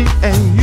Ain't you,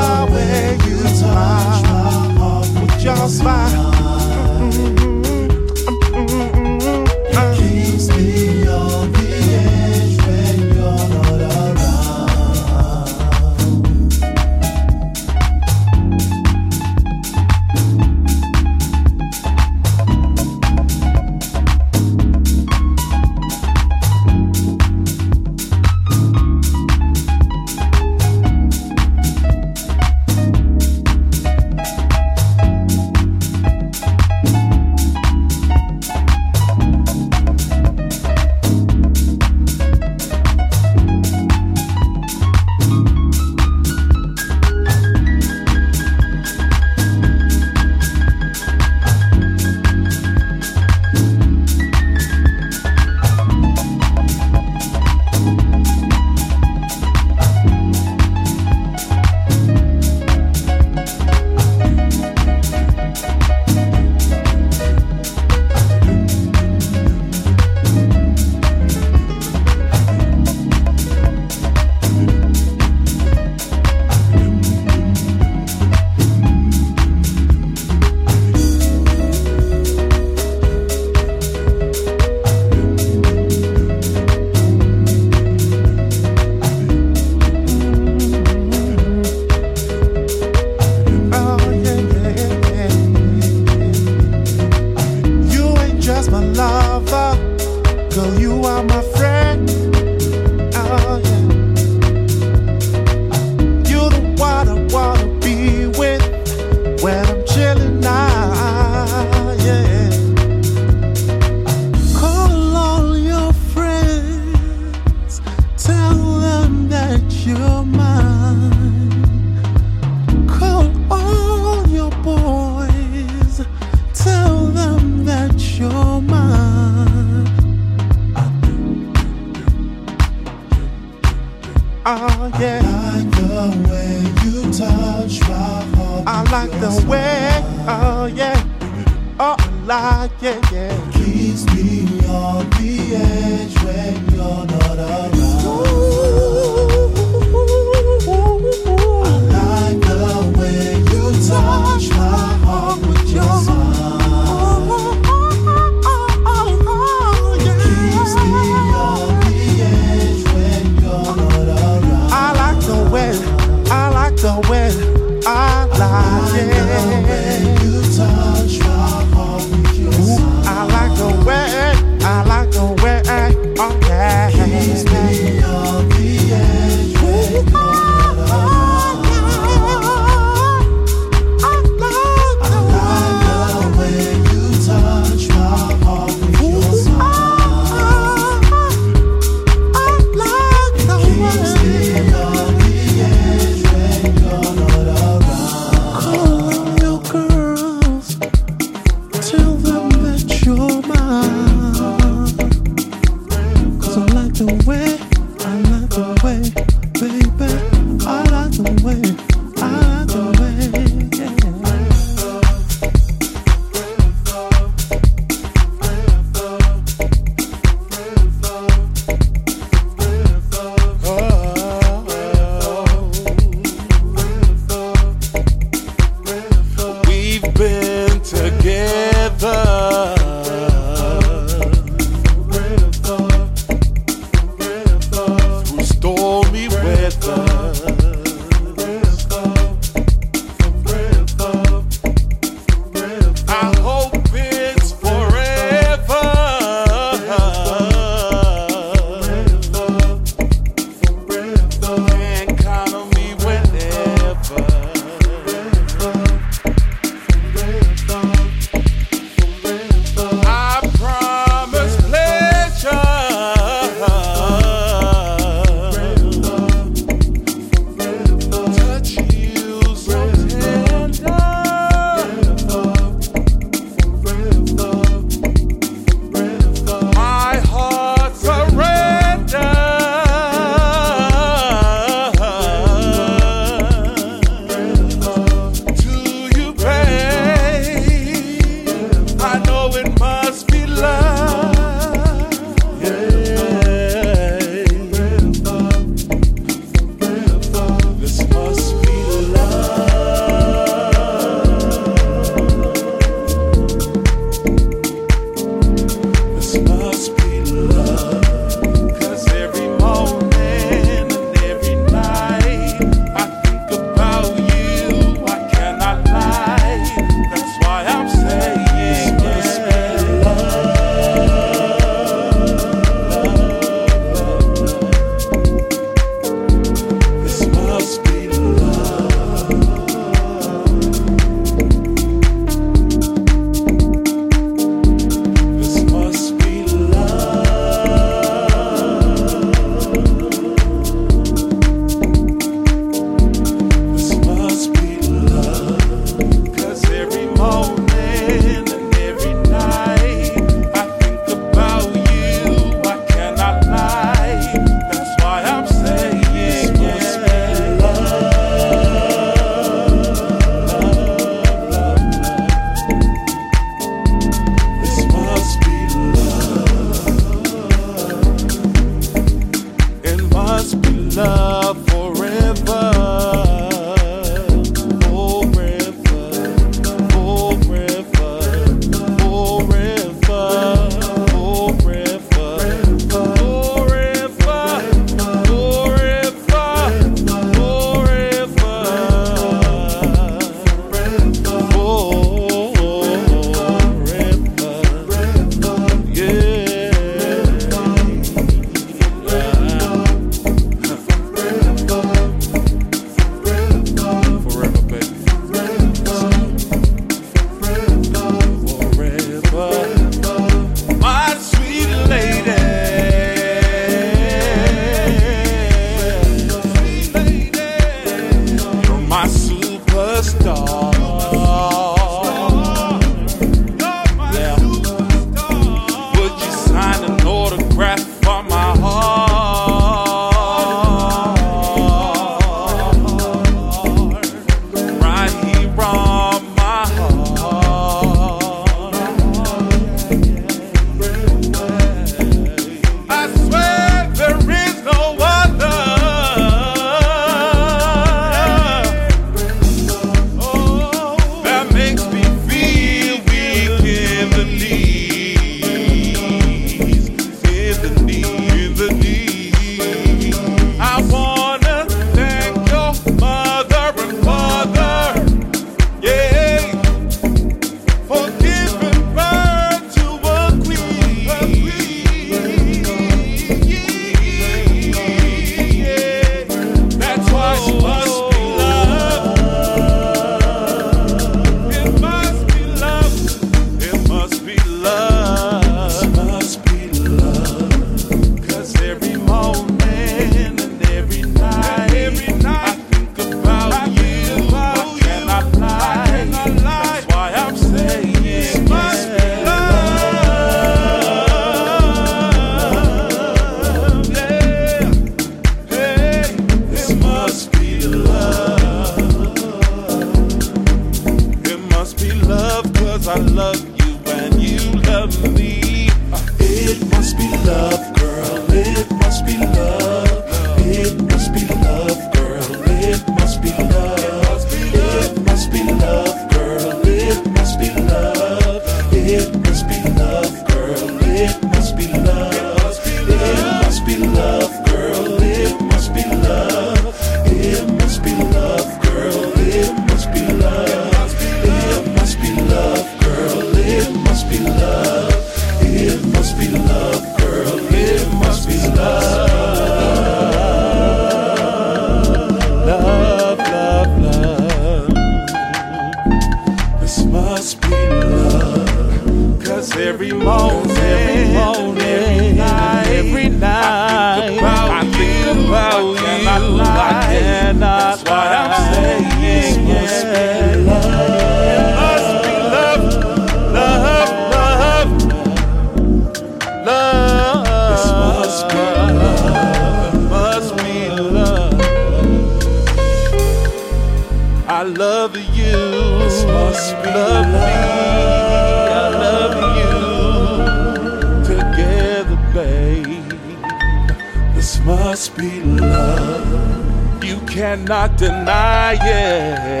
cannot deny it.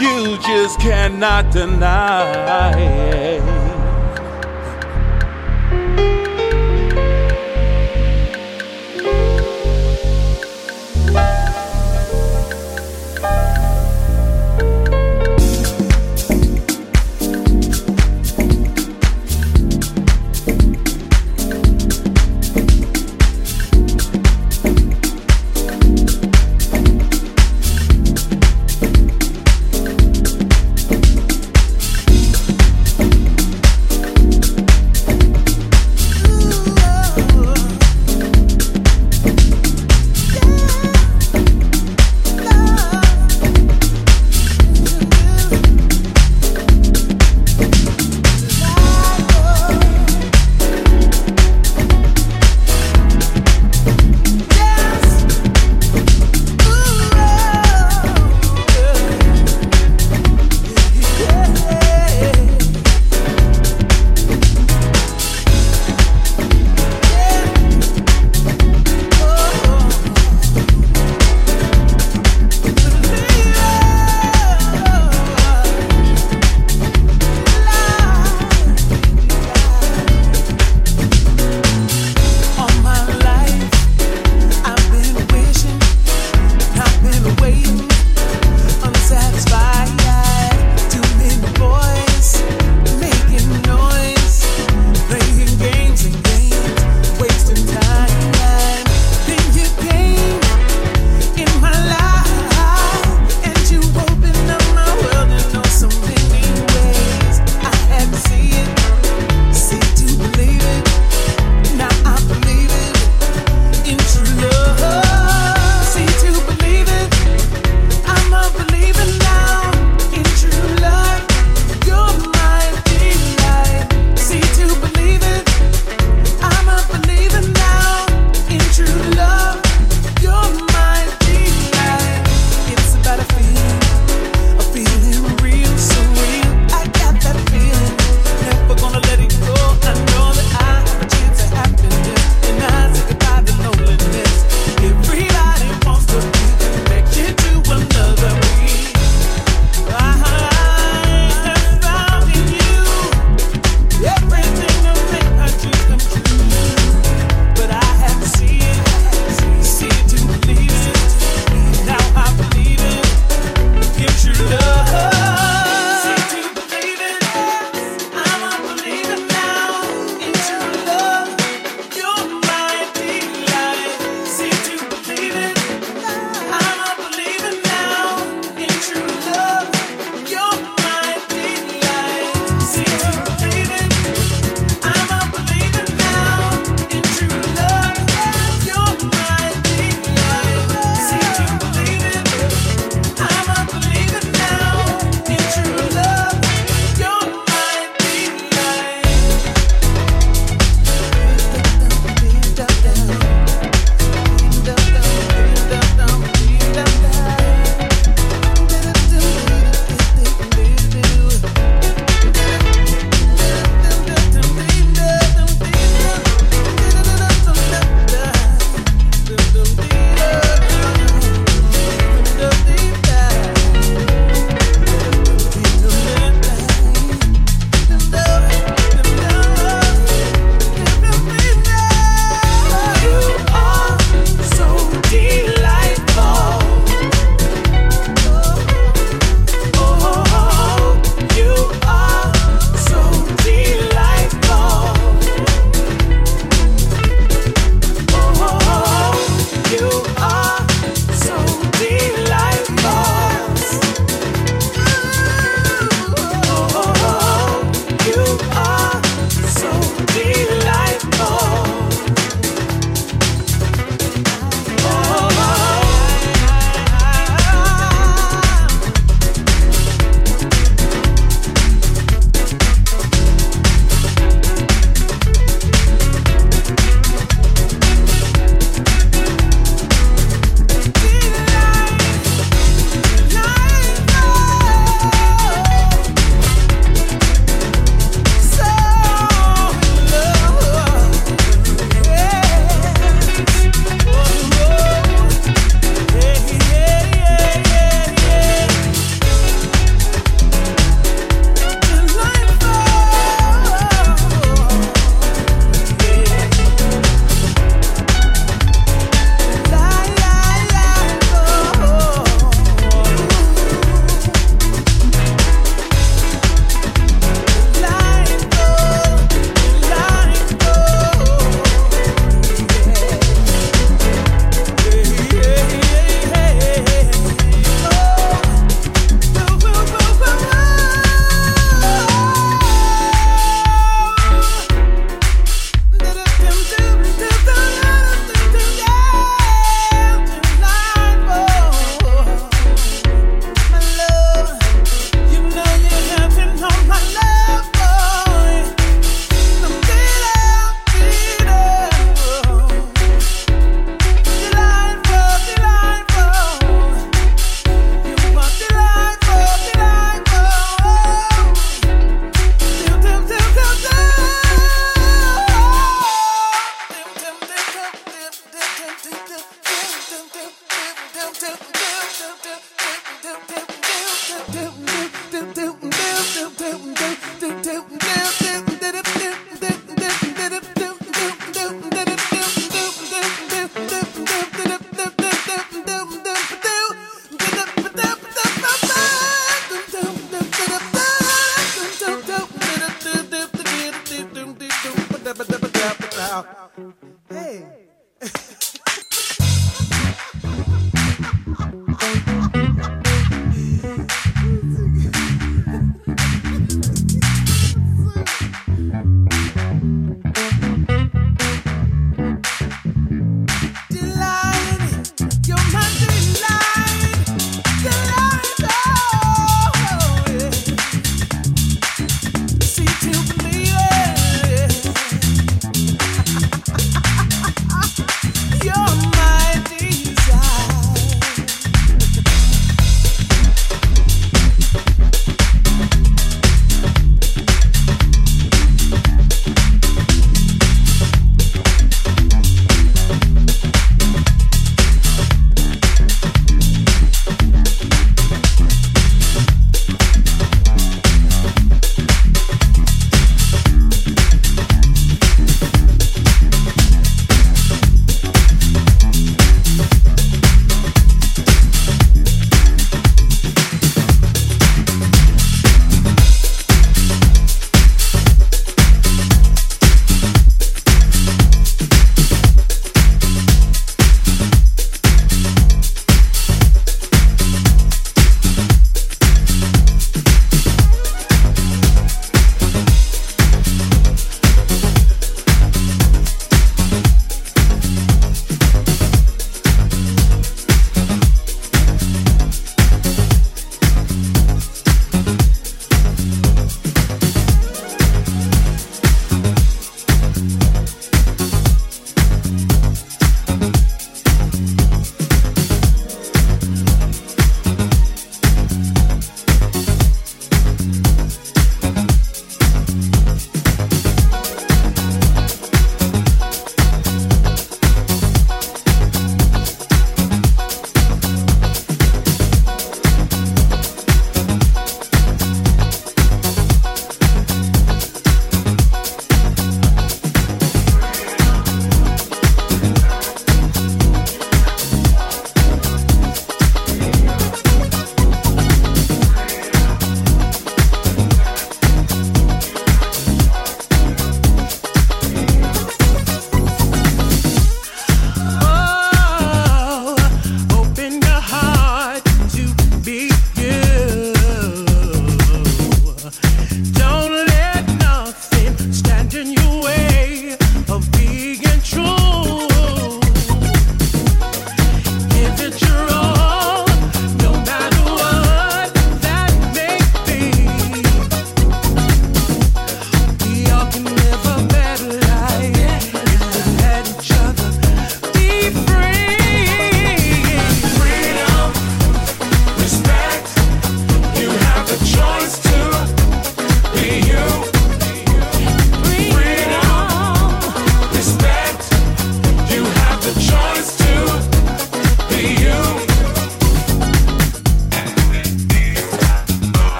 You just cannot deny it.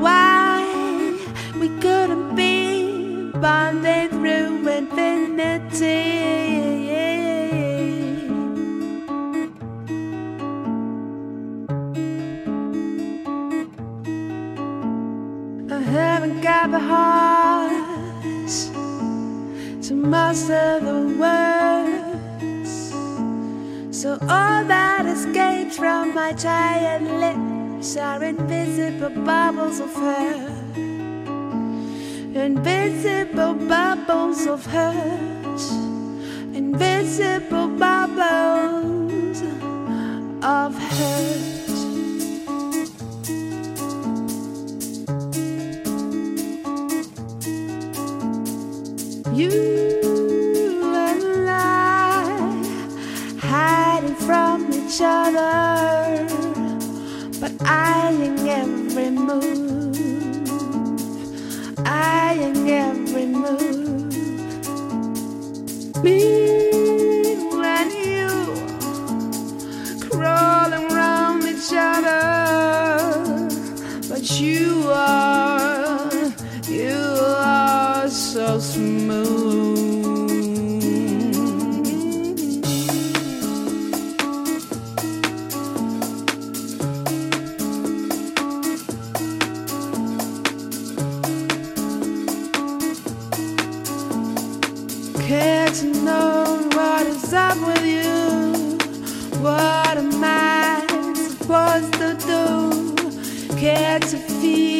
Why we couldn't be bonded through infinity. I haven't got the heart to master the. So all that escapes from my giant lips are invisible bubbles of hurt. Invisible bubbles of hurt. Invisible bubbles of hurt. You each other, but eyeing every move, Care to feel